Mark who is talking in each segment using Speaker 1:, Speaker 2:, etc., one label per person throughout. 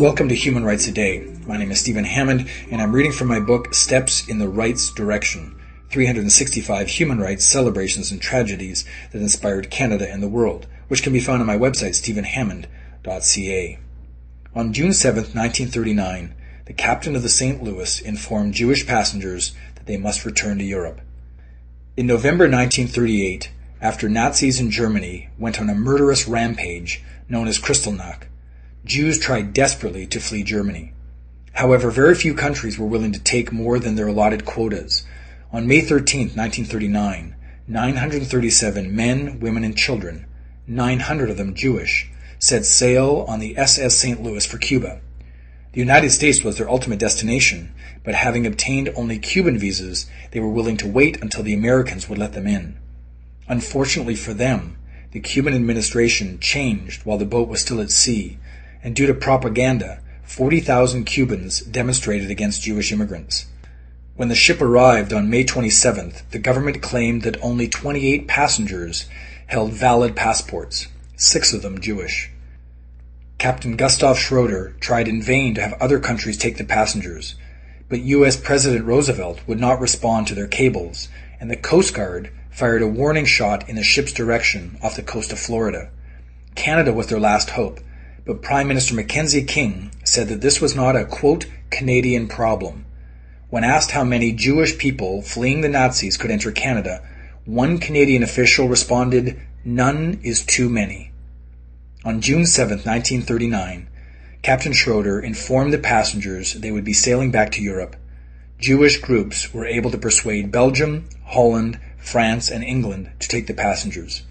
Speaker 1: Welcome to Human Rights A Day. My name is Stephen Hammond, and I'm reading from my book Steps in the Rights Direction 365 Human Rights Celebrations and Tragedies that Inspired Canada and the World, which can be found on my website, stephenhammond.ca. On June 7, 1939, the captain of the St. Louis informed Jewish passengers that they must return to Europe. In November 1938, after Nazis in Germany went on a murderous rampage known as Kristallnacht, Jews tried desperately to flee Germany. However, very few countries were willing to take more than their allotted quotas. On May 13, 1939, 937 men, women, and children, 900 of them Jewish, set sail on the SS St. Louis for Cuba. The United States was their ultimate destination, but having obtained only Cuban visas, they were willing to wait until the Americans would let them in. Unfortunately for them, the Cuban administration changed while the boat was still at sea, and due to propaganda, 40,000 Cubans demonstrated against Jewish immigrants. When the ship arrived on May 27th, the government claimed that only 28 passengers held valid passports, six of them Jewish. Captain Gustav Schroeder tried in vain to have other countries take the passengers, but U.S. President Roosevelt would not respond to their cables, and the Coast Guard fired a warning shot in the ship's direction off the coast of Florida. Canada was their last hope, but Prime Minister Mackenzie King said that this was not a quote, Canadian problem. When asked how many Jewish people fleeing the Nazis could enter Canada, one Canadian official responded, None is too many. On June 7, 1939, Captain Schroeder informed the passengers they would be sailing back to Europe. Jewish groups were able to persuade Belgium, Holland, France, and England to take the passengers.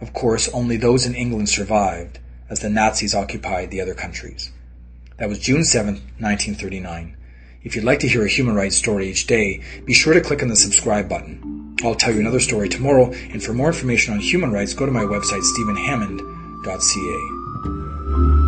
Speaker 1: Of course, only those in England survived, as the Nazis occupied the other countries. That was June 7, 1939. If you'd like to hear a human rights story each day, be sure to click on the subscribe button. I'll tell you another story tomorrow, and for more information on human rights, go to my website, stephenhammond.com ca